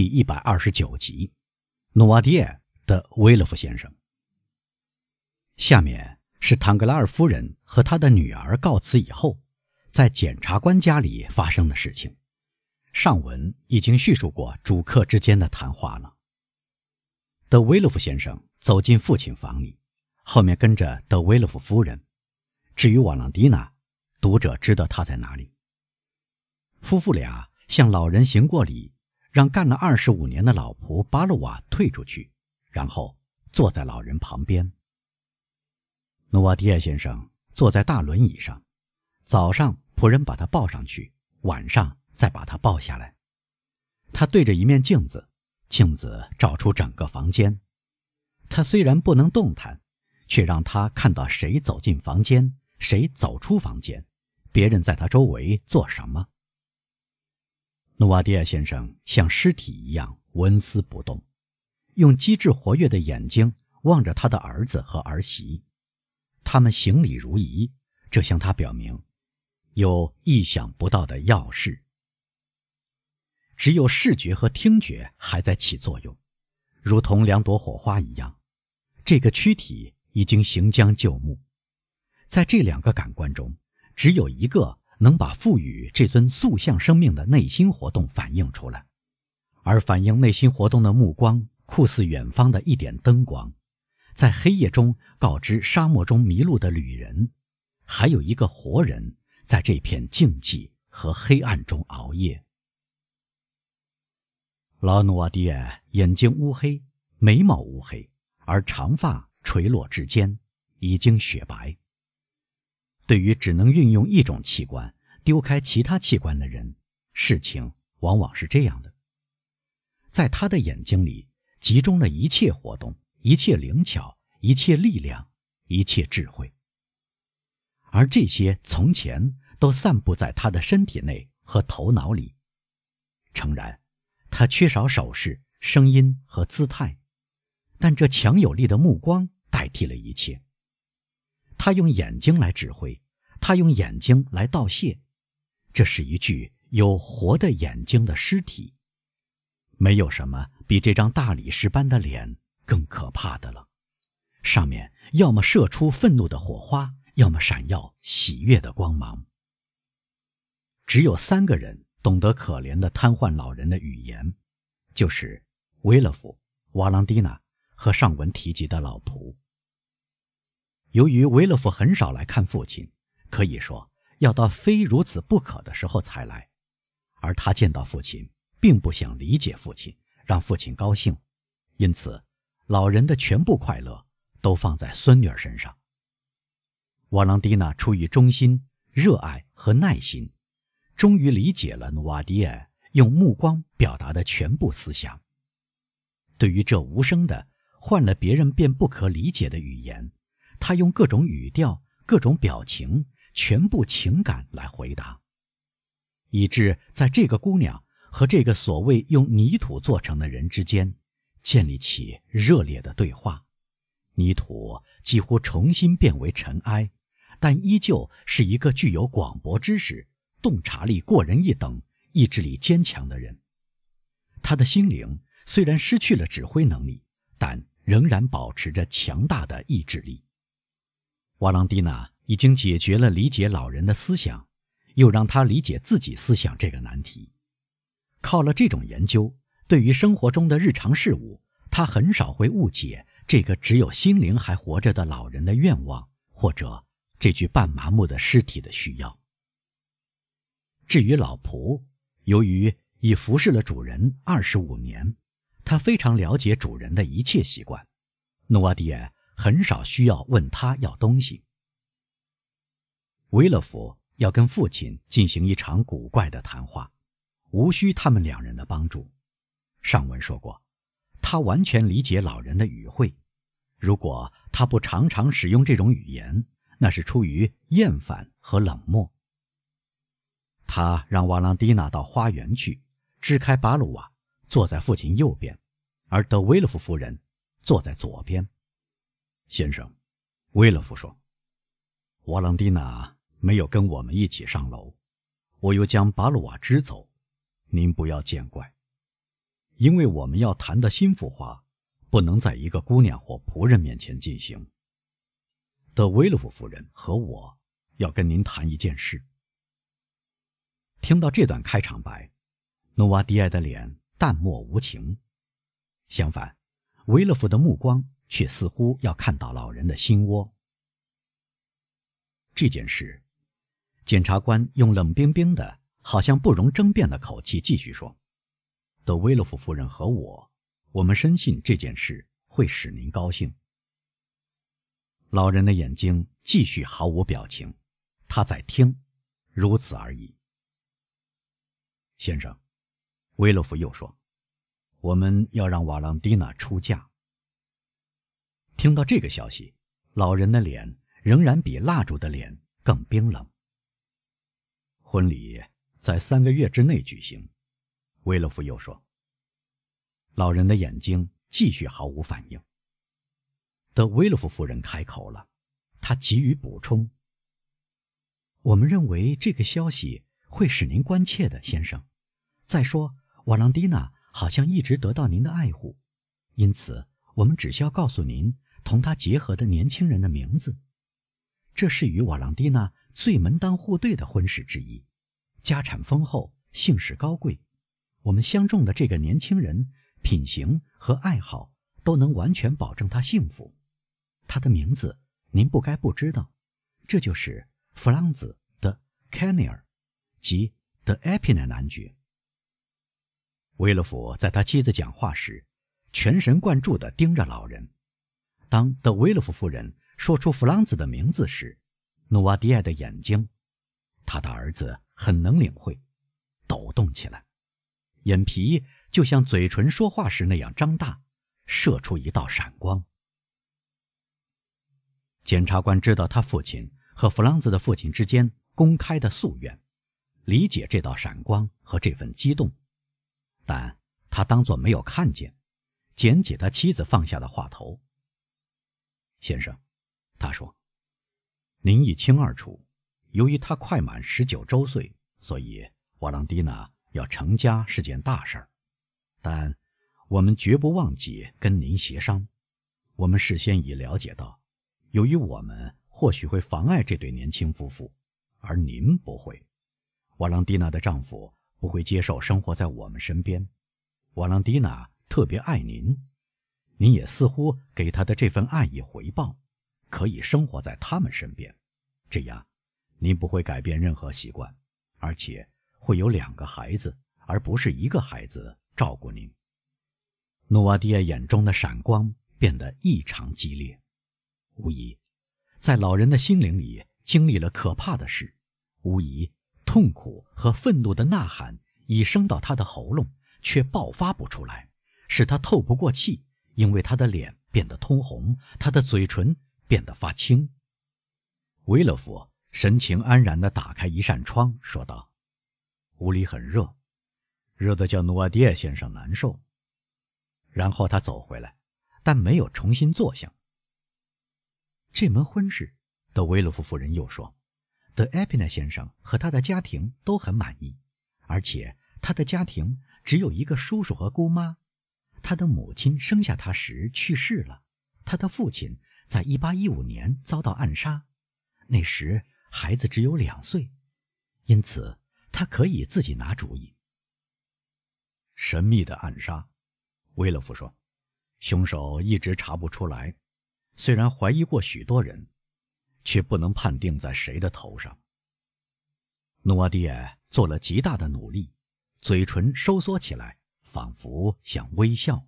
第一百二十九集，努瓦迪埃的威勒夫先生。下面是唐格拉尔夫人和他的女儿告辞以后，在检察官家里发生的事情。上文已经叙述过主客之间的谈话了。德威勒夫先生走进父亲房里，后面跟着德威勒夫夫人。至于瓦朗蒂娜，读者知道她在哪里。夫妇俩向老人行过礼。让干了二十五年的老仆巴洛瓦退出去，然后坐在老人旁边。努瓦迪亚先生坐在大轮椅上，早上仆人把他抱上去，晚上再把他抱下来。他对着一面镜子，镜子照出整个房间。他虽然不能动弹，却让他看到谁走进房间，谁走出房间，别人在他周围做什么。努瓦迪亚先生像尸体一样纹丝不动，用机智活跃的眼睛望着他的儿子和儿媳，他们行礼如仪，这向他表明有意想不到的要事。只有视觉和听觉还在起作用，如同两朵火花一样，这个躯体已经行将就木。在这两个感官中，只有一个。能把赋予这尊塑像生命的内心活动反映出来，而反映内心活动的目光，酷似远方的一点灯光，在黑夜中告知沙漠中迷路的旅人，还有一个活人在这片静寂和黑暗中熬夜。老努瓦迪埃眼睛乌黑，眉毛乌黑，而长发垂落至肩，已经雪白。对于只能运用一种器官、丢开其他器官的人，事情往往是这样的：在他的眼睛里集中了一切活动、一切灵巧、一切力量、一切智慧，而这些从前都散布在他的身体内和头脑里。诚然，他缺少手势、声音和姿态，但这强有力的目光代替了一切。他用眼睛来指挥，他用眼睛来道谢，这是一具有活的眼睛的尸体。没有什么比这张大理石般的脸更可怕的了，上面要么射出愤怒的火花，要么闪耀喜悦的光芒。只有三个人懂得可怜的瘫痪老人的语言，就是威勒夫、瓦朗蒂娜和上文提及的老仆。由于维勒夫很少来看父亲，可以说要到非如此不可的时候才来，而他见到父亲，并不想理解父亲，让父亲高兴，因此，老人的全部快乐都放在孙女儿身上。瓦朗蒂娜出于忠心、热爱和耐心，终于理解了努瓦迪埃用目光表达的全部思想。对于这无声的、换了别人便不可理解的语言。他用各种语调、各种表情、全部情感来回答，以致在这个姑娘和这个所谓用泥土做成的人之间，建立起热烈的对话。泥土几乎重新变为尘埃，但依旧是一个具有广博知识、洞察力过人一等、意志力坚强的人。他的心灵虽然失去了指挥能力，但仍然保持着强大的意志力。瓦朗蒂娜已经解决了理解老人的思想，又让他理解自己思想这个难题。靠了这种研究，对于生活中的日常事物，他很少会误解这个只有心灵还活着的老人的愿望，或者这具半麻木的尸体的需要。至于老仆，由于已服侍了主人二十五年，他非常了解主人的一切习惯。努瓦迪埃。很少需要问他要东西。维勒夫要跟父亲进行一场古怪的谈话，无需他们两人的帮助。上文说过，他完全理解老人的语汇。如果他不常常使用这种语言，那是出于厌烦和冷漠。他让瓦朗蒂娜到花园去，支开巴鲁瓦，坐在父亲右边，而德维勒夫夫人坐在左边。先生，威勒夫说：“瓦朗蒂娜没有跟我们一起上楼，我又将巴鲁瓦支走，您不要见怪。”因为我们要谈的心腹话，不能在一个姑娘或仆人面前进行。德维勒夫夫人和我要跟您谈一件事。听到这段开场白，努瓦迪埃的脸淡漠无情，相反，维勒夫的目光却似乎要看到老人的心窝。这件事，检察官用冷冰冰的、好像不容争辩的口气继续说：“德维洛夫夫人和我，我们深信这件事会使您高兴。”老人的眼睛继续毫无表情，他在听，如此而已。先生，维洛夫又说：“我们要让瓦朗蒂娜出嫁。”听到这个消息，老人的脸。仍然比蜡烛的脸更冰冷。婚礼在三个月之内举行，维勒夫又说。老人的眼睛继续毫无反应。德维勒夫夫人开口了，她急于补充：“我们认为这个消息会使您关切的，先生。再说，瓦朗蒂娜好像一直得到您的爱护，因此我们只需要告诉您同他结合的年轻人的名字。”这是与瓦朗蒂娜最门当户对的婚事之一，家产丰厚，姓氏高贵。我们相中的这个年轻人，品行和爱好都能完全保证他幸福。他的名字您不该不知道，这就是弗朗兹的凯尼尔，即德埃皮奈男爵。维勒夫在他妻子讲话时，全神贯注地盯着老人。当德维勒夫夫人。说出弗朗兹的名字时，努瓦迪埃的眼睛，他的儿子很能领会，抖动起来，眼皮就像嘴唇说话时那样张大，射出一道闪光。检察官知道他父亲和弗朗兹的父亲之间公开的夙愿，理解这道闪光和这份激动，但他当作没有看见，捡起他妻子放下的话头。先生。他说：“您一清二楚，由于他快满十九周岁，所以瓦朗蒂娜要成家是件大事儿。但我们绝不忘记跟您协商。我们事先已了解到，由于我们或许会妨碍这对年轻夫妇，而您不会。瓦朗蒂娜的丈夫不会接受生活在我们身边。瓦朗蒂娜特别爱您，您也似乎给他的这份爱以回报。”可以生活在他们身边，这样，您不会改变任何习惯，而且会有两个孩子，而不是一个孩子照顾您。努瓦迪亚眼中的闪光变得异常激烈，无疑，在老人的心灵里经历了可怕的事，无疑，痛苦和愤怒的呐喊已升到他的喉咙，却爆发不出来，使他透不过气，因为他的脸变得通红，他的嘴唇。变得发青。维勒夫神情安然地打开一扇窗，说道：“屋里很热，热得叫努瓦迪亚先生难受。”然后他走回来，但没有重新坐下。这门婚事，德维勒夫夫人又说：“德埃皮纳先生和他的家庭都很满意，而且他的家庭只有一个叔叔和姑妈。他的母亲生下他时去世了，他的父亲。”在一八一五年遭到暗杀，那时孩子只有两岁，因此他可以自己拿主意。神秘的暗杀，威勒夫说，凶手一直查不出来，虽然怀疑过许多人，却不能判定在谁的头上。努瓦迪埃做了极大的努力，嘴唇收缩起来，仿佛想微笑。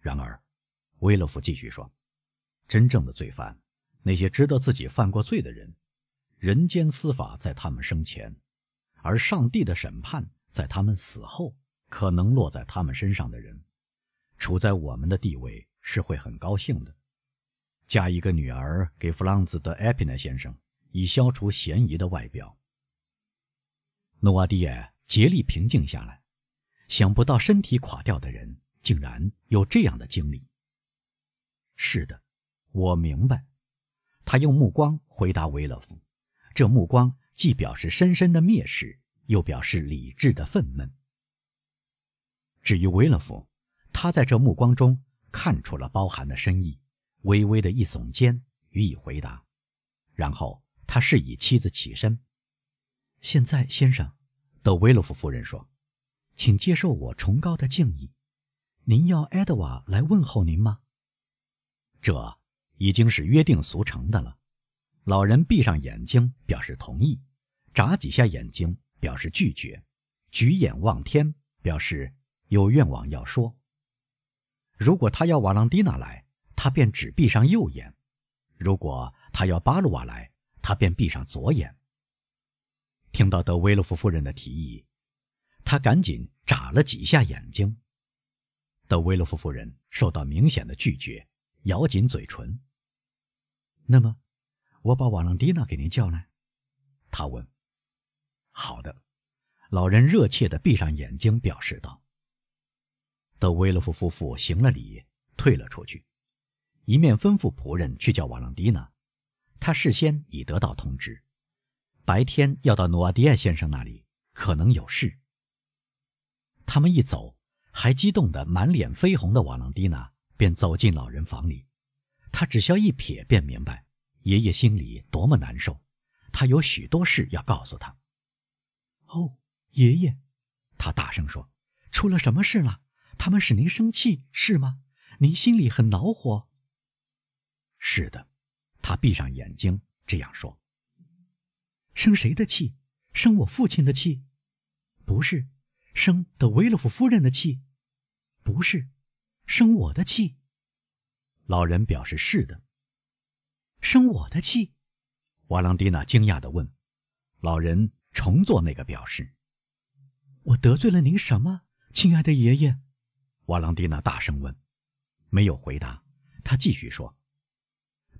然而，威勒夫继续说。真正的罪犯，那些知道自己犯过罪的人，人间司法在他们生前，而上帝的审判在他们死后可能落在他们身上的人，处在我们的地位是会很高兴的。嫁一个女儿给弗朗兹·德埃皮奈先生，以消除嫌疑的外表。诺瓦迪耶竭力平静下来，想不到身体垮掉的人竟然有这样的经历。是的。我明白，他用目光回答维勒夫，这目光既表示深深的蔑视，又表示理智的愤懑。至于维勒夫，他在这目光中看出了包含的深意，微微的一耸肩，予以回答。然后他示意妻子起身。现在，先生，德维勒夫夫人说：“请接受我崇高的敬意。您要埃德瓦来问候您吗？”这已经是约定俗成的了。老人闭上眼睛表示同意，眨几下眼睛表示拒绝，举眼望天表示有愿望要说。如果他要瓦朗蒂娜来，他便只闭上右眼；如果他要巴鲁瓦来，他便闭上左眼。听到德维洛夫夫人的提议，他赶紧眨了几下眼睛。德维洛夫夫人受到明显的拒绝，咬紧嘴唇。那么。我把瓦朗蒂娜给您叫来，他问。好的，老人热切地闭上眼睛，表示道。德维洛夫夫妇行了礼，退了出去，一面吩咐仆人去叫瓦朗蒂娜。他事先已得到通知，白天要到努瓦迪埃先生那里，可能有事。他们一走，还激动得满脸绯红的瓦朗蒂娜便走进老人房里，他只消一瞥，便明白。爷爷心里多么难受，他有许多事要告诉他。哦，爷爷，他大声说：“出了什么事了？他们使您生气是吗？您心里很恼火。”是的，他闭上眼睛这样说。生谁的气？生我父亲的气？不是，生德维勒夫夫人的气？不是，生我的气？老人表示是的。生我的气，瓦朗蒂娜惊讶地问。老人重做那个表示。我得罪了您什么，亲爱的爷爷？瓦朗蒂娜大声问。没有回答。他继续说：“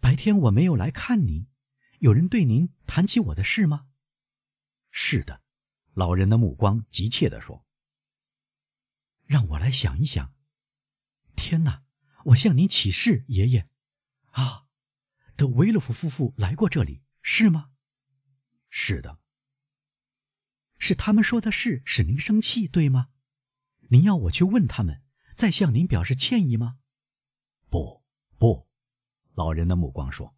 白天我没有来看您，有人对您谈起我的事吗？”是的，老人的目光急切地说。让我来想一想。天哪！我向您起誓，爷爷。啊！德维勒夫夫妇来过这里，是吗？是的。是他们说的事使您生气，对吗？您要我去问他们，再向您表示歉意吗？不，不。老人的目光说：“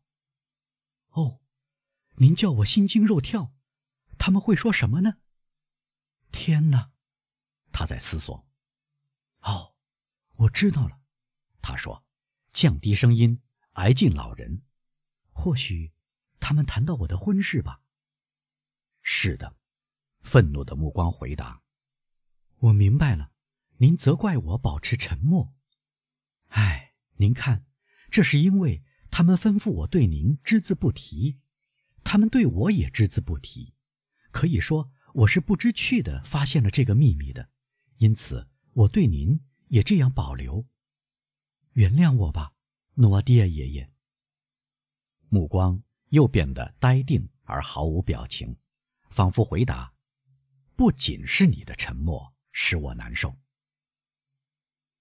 哦，您叫我心惊肉跳。他们会说什么呢？天哪！”他在思索。哦，我知道了。他说，降低声音，挨近老人。或许，他们谈到我的婚事吧。是的，愤怒的目光回答：“我明白了，您责怪我保持沉默。哎，您看，这是因为他们吩咐我对您只字不提，他们对我也只字不提。可以说，我是不知趣的发现了这个秘密的，因此我对您也这样保留。原谅我吧，诺瓦迪亚爷爷。”目光又变得呆定而毫无表情，仿佛回答：“不仅是你的沉默使我难受。”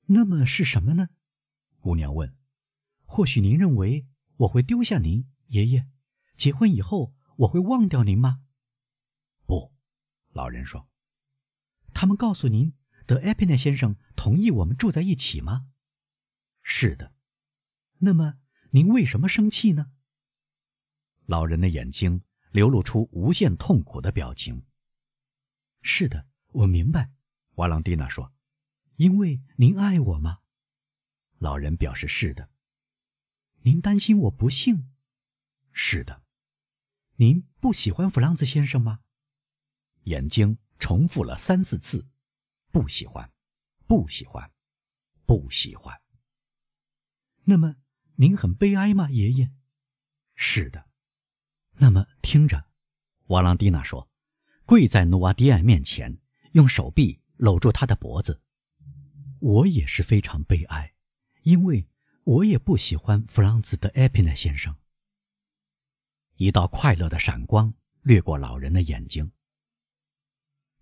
那么是什么呢？姑娘问。“或许您认为我会丢下您，爷爷？结婚以后我会忘掉您吗？”“不。”老人说。“他们告诉您，德埃皮奈先生同意我们住在一起吗？”“是的。”“那么您为什么生气呢？”老人的眼睛流露出无限痛苦的表情。是的，我明白，瓦朗蒂娜说：“因为您爱我吗？”老人表示：“是的。”您担心我不幸？是的。您不喜欢弗朗兹先生吗？眼睛重复了三四次：“不喜欢，不喜欢，不喜欢。”那么您很悲哀吗，爷爷？是的。那么听着，瓦朗蒂娜说，跪在努瓦迪埃面前，用手臂搂住他的脖子。我也是非常悲哀，因为我也不喜欢弗朗兹的埃皮奈先生。一道快乐的闪光掠过老人的眼睛。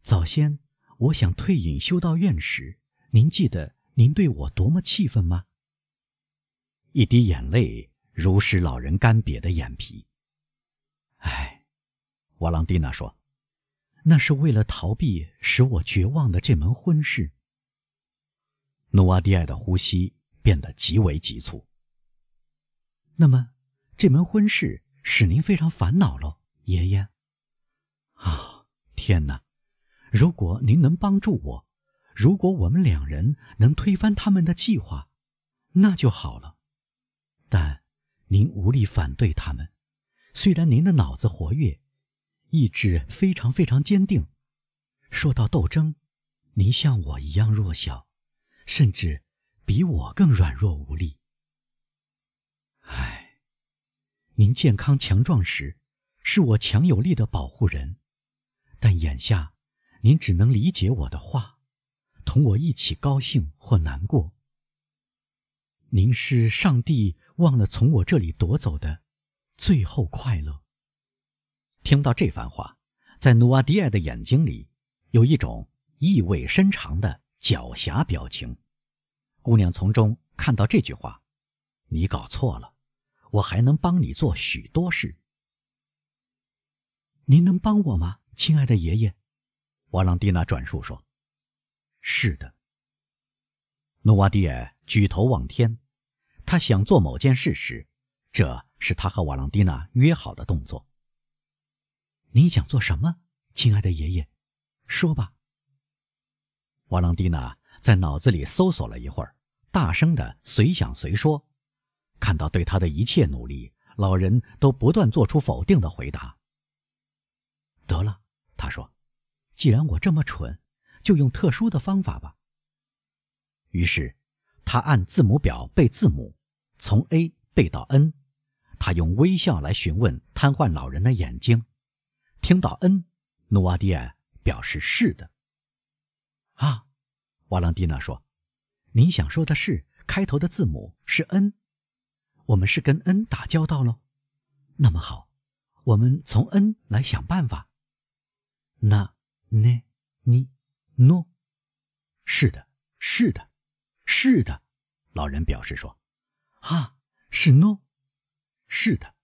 早先我想退隐修道院时，您记得您对我多么气愤吗？一滴眼泪如使老人干瘪的眼皮。唉，瓦朗蒂娜说：“那是为了逃避使我绝望的这门婚事。”努瓦迪埃的呼吸变得极为急促。那么，这门婚事使您非常烦恼喽，爷爷？啊，天哪！如果您能帮助我，如果我们两人能推翻他们的计划，那就好了。但您无力反对他们，虽然您的脑子活跃，意志非常非常坚定。说到斗争，您像我一样弱小，甚至比我更软弱无力。唉，您健康强壮时，是我强有力的保护人，但眼下，您只能理解我的话，同我一起高兴或难过。您是上帝忘了从我这里夺走的最后快乐。听到这番话，在努瓦迪埃的眼睛里，有一种意味深长的狡黠表情。姑娘从中看到这句话：“你搞错了。”我还能帮你做许多事。您能帮我吗，亲爱的爷爷？瓦朗蒂娜转述说：“是的。”努瓦迪埃举头望天，他想做某件事时，这是他和瓦朗蒂娜约好的动作。你想做什么，亲爱的爷爷？说吧。瓦朗蒂娜在脑子里搜索了一会儿，大声的随想随说。看到对他的一切努力，老人都不断做出否定的回答。得了，他说：“既然我这么蠢，就用特殊的方法吧。”于是，他按字母表背字母，从 A 背到 N。他用微笑来询问瘫痪老人的眼睛。听到 N，努瓦迪埃表示是的。啊，瓦朗蒂娜说：“您想说的是开头的字母是 N。”我们是跟 N 打交道喽，那么好，我们从 N 来想办法。那、呢、你、诺，是的，是的，是的，老人表示说：“啊，是诺，是的。”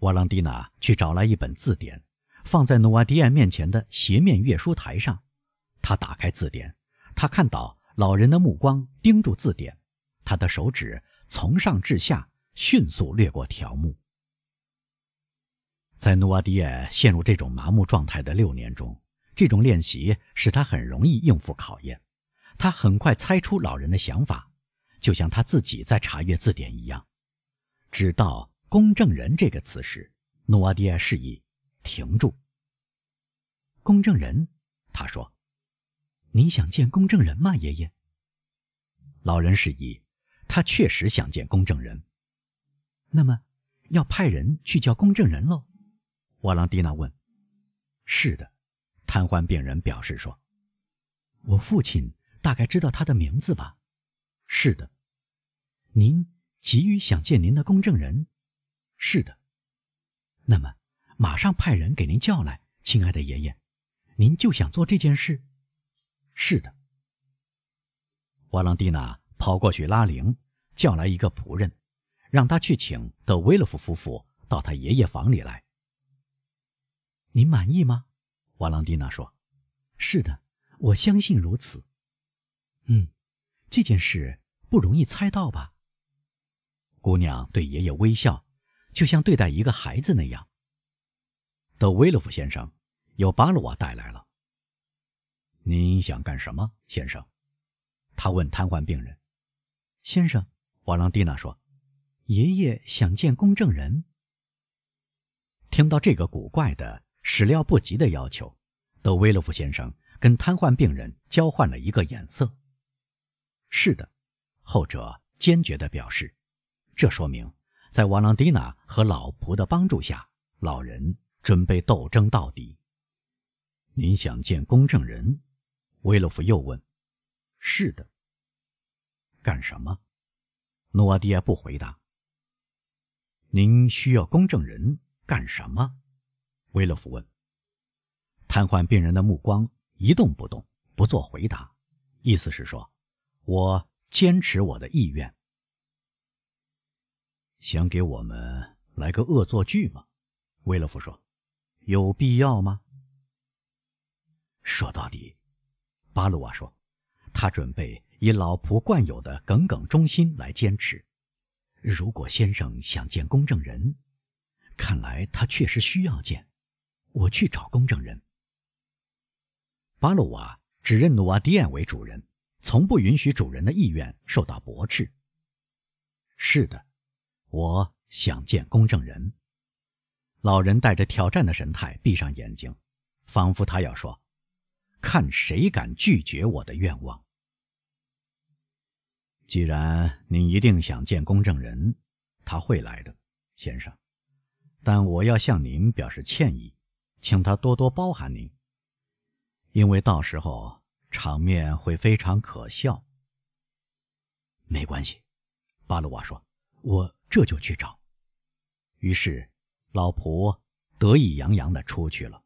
瓦朗蒂娜去找来一本字典，放在努瓦迪埃面前的斜面阅书台上。他打开字典，他看到老人的目光盯住字典，他的手指。从上至下迅速掠过条目。在努瓦迪埃陷入这种麻木状态的六年中，这种练习使他很容易应付考验。他很快猜出老人的想法，就像他自己在查阅字典一样。直到“公证人”这个词时，努瓦迪埃示意停住。公证人，他说：“你想见公证人吗，爷爷？”老人示意。他确实想见公证人。那么，要派人去叫公证人喽？瓦朗蒂娜问。是的，瘫痪病人表示说。我父亲大概知道他的名字吧？是的。您急于想见您的公证人？是的。那么，马上派人给您叫来，亲爱的爷爷。您就想做这件事？是的。瓦朗蒂娜。跑过去拉铃，叫来一个仆人，让他去请德威勒夫夫妇到他爷爷房里来。您满意吗？瓦朗蒂娜说：“是的，我相信如此。”嗯，这件事不容易猜到吧？姑娘对爷爷微笑，就像对待一个孩子那样。德威勒夫先生由巴鲁瓦带来了。您想干什么，先生？他问瘫痪病人。先生，瓦朗蒂娜说：“爷爷想见公证人。”听到这个古怪的、始料不及的要求，德威洛夫先生跟瘫痪病人交换了一个眼色。是的，后者坚决地表示。这说明，在瓦朗蒂娜和老仆的帮助下，老人准备斗争到底。您想见公证人？威洛夫又问。是的。干什么？诺瓦迪亚不回答。您需要公证人干什么？威勒夫问。瘫痪病人的目光一动不动，不做回答，意思是说，我坚持我的意愿。想给我们来个恶作剧吗？威勒夫说。有必要吗？说到底，巴鲁瓦说。他准备以老仆惯有的耿耿忠心来坚持。如果先生想见公证人，看来他确实需要见，我去找公证人。巴鲁瓦只认努瓦迪安为主人，从不允许主人的意愿受到驳斥。是的，我想见公证人。老人带着挑战的神态闭上眼睛，仿佛他要说：“看谁敢拒绝我的愿望。”既然您一定想见公证人，他会来的，先生。但我要向您表示歉意，请他多多包涵您，因为到时候场面会非常可笑。没关系，巴鲁瓦说：“我这就去找。”于是，老仆得意洋洋的出去了。